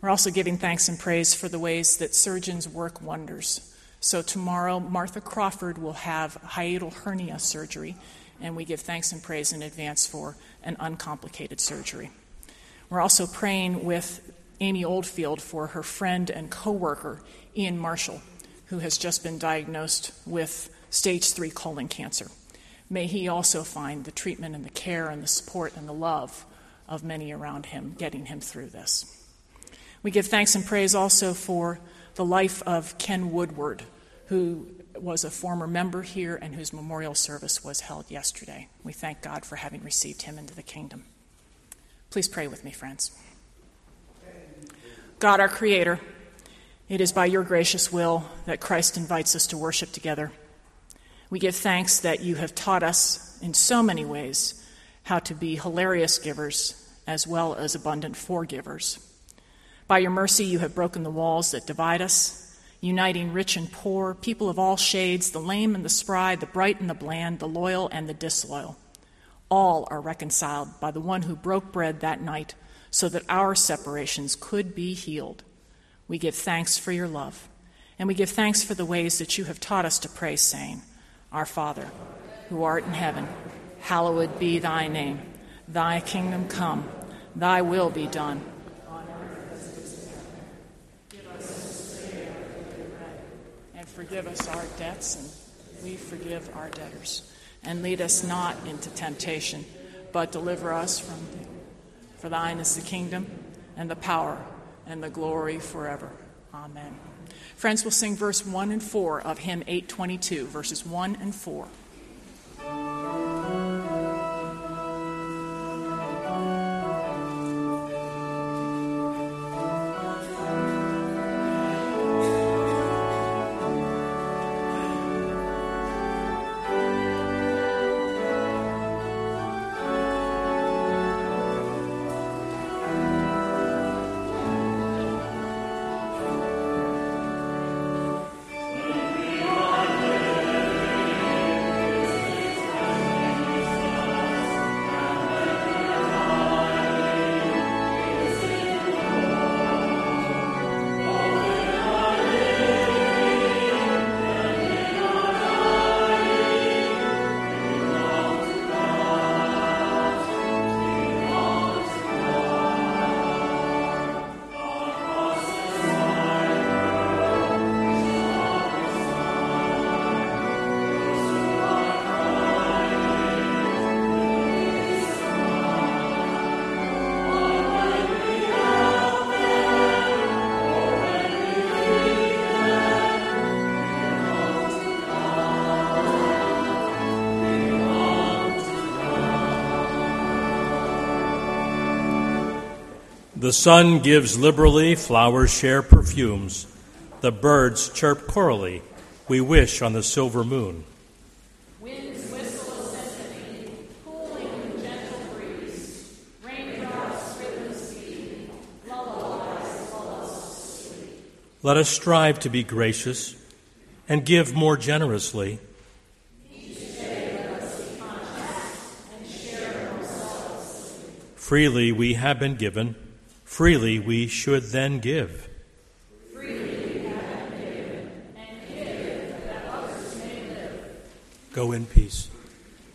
We're also giving thanks and praise for the ways that surgeons work wonders. So, tomorrow, Martha Crawford will have hiatal hernia surgery, and we give thanks and praise in advance for an uncomplicated surgery. We're also praying with Amy Oldfield for her friend and coworker, Ian Marshall, who has just been diagnosed with stage three colon cancer. May he also find the treatment and the care and the support and the love of many around him, getting him through this. We give thanks and praise also for the life of Ken Woodward, who was a former member here and whose memorial service was held yesterday. We thank God for having received him into the kingdom. Please pray with me, friends. God, our Creator, it is by your gracious will that Christ invites us to worship together. We give thanks that you have taught us in so many ways how to be hilarious givers as well as abundant forgivers. By your mercy, you have broken the walls that divide us, uniting rich and poor, people of all shades, the lame and the spry, the bright and the bland, the loyal and the disloyal. All are reconciled by the one who broke bread that night so that our separations could be healed. We give thanks for your love, and we give thanks for the ways that you have taught us to pray, saying, our Father, who art in heaven, hallowed be thy name. Thy kingdom come, thy will be done. And forgive us our debts, and we forgive our debtors. And lead us not into temptation, but deliver us from. For thine is the kingdom, and the power, and the glory forever. Amen. Friends, we'll sing verse 1 and 4 of hymn 822, verses 1 and 4. The sun gives liberally, flowers share perfumes. The birds chirp chorally, we wish on the silver moon. Winds whistle a symphony, cooling gentle breeze. Raindrops rhythm speed, lullabies lull us to sleep. Let us strive to be gracious and give more generously. Each day let us be and share our souls. Freely we have been given, freely we should then give. Go in peace.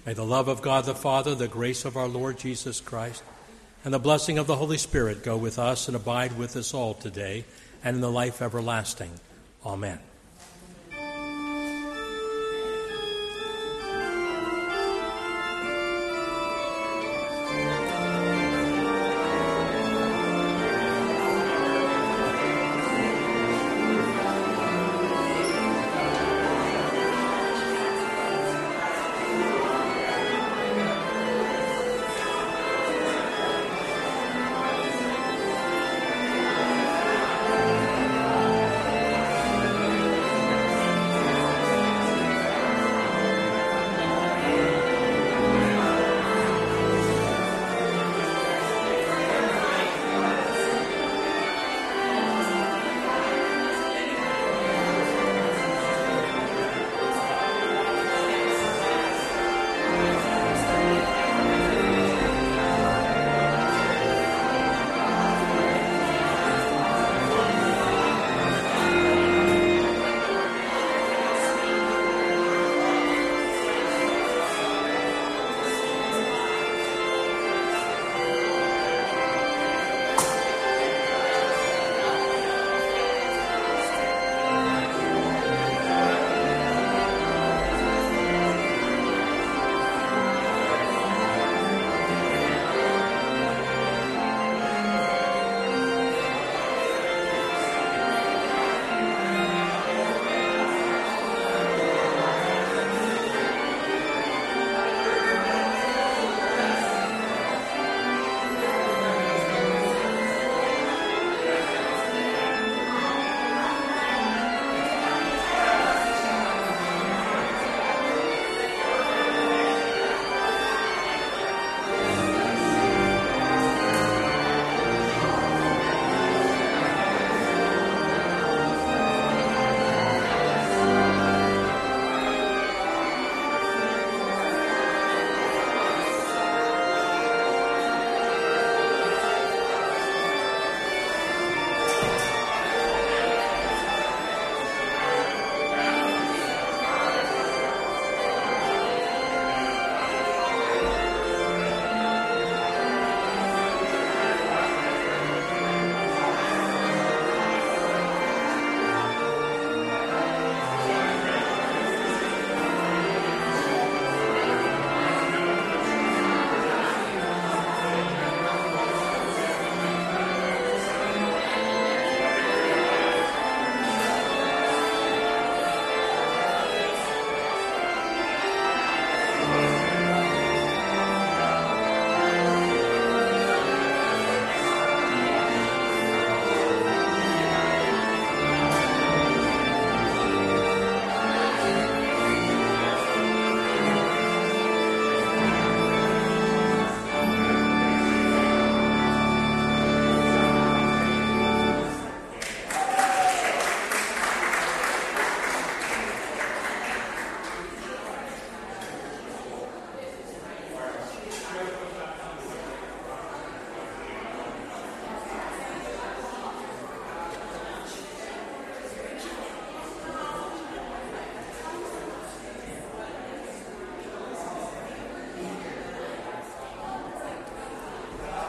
May the love of God the Father, the grace of our Lord Jesus Christ, and the blessing of the Holy Spirit go with us and abide with us all today and in the life everlasting. Amen.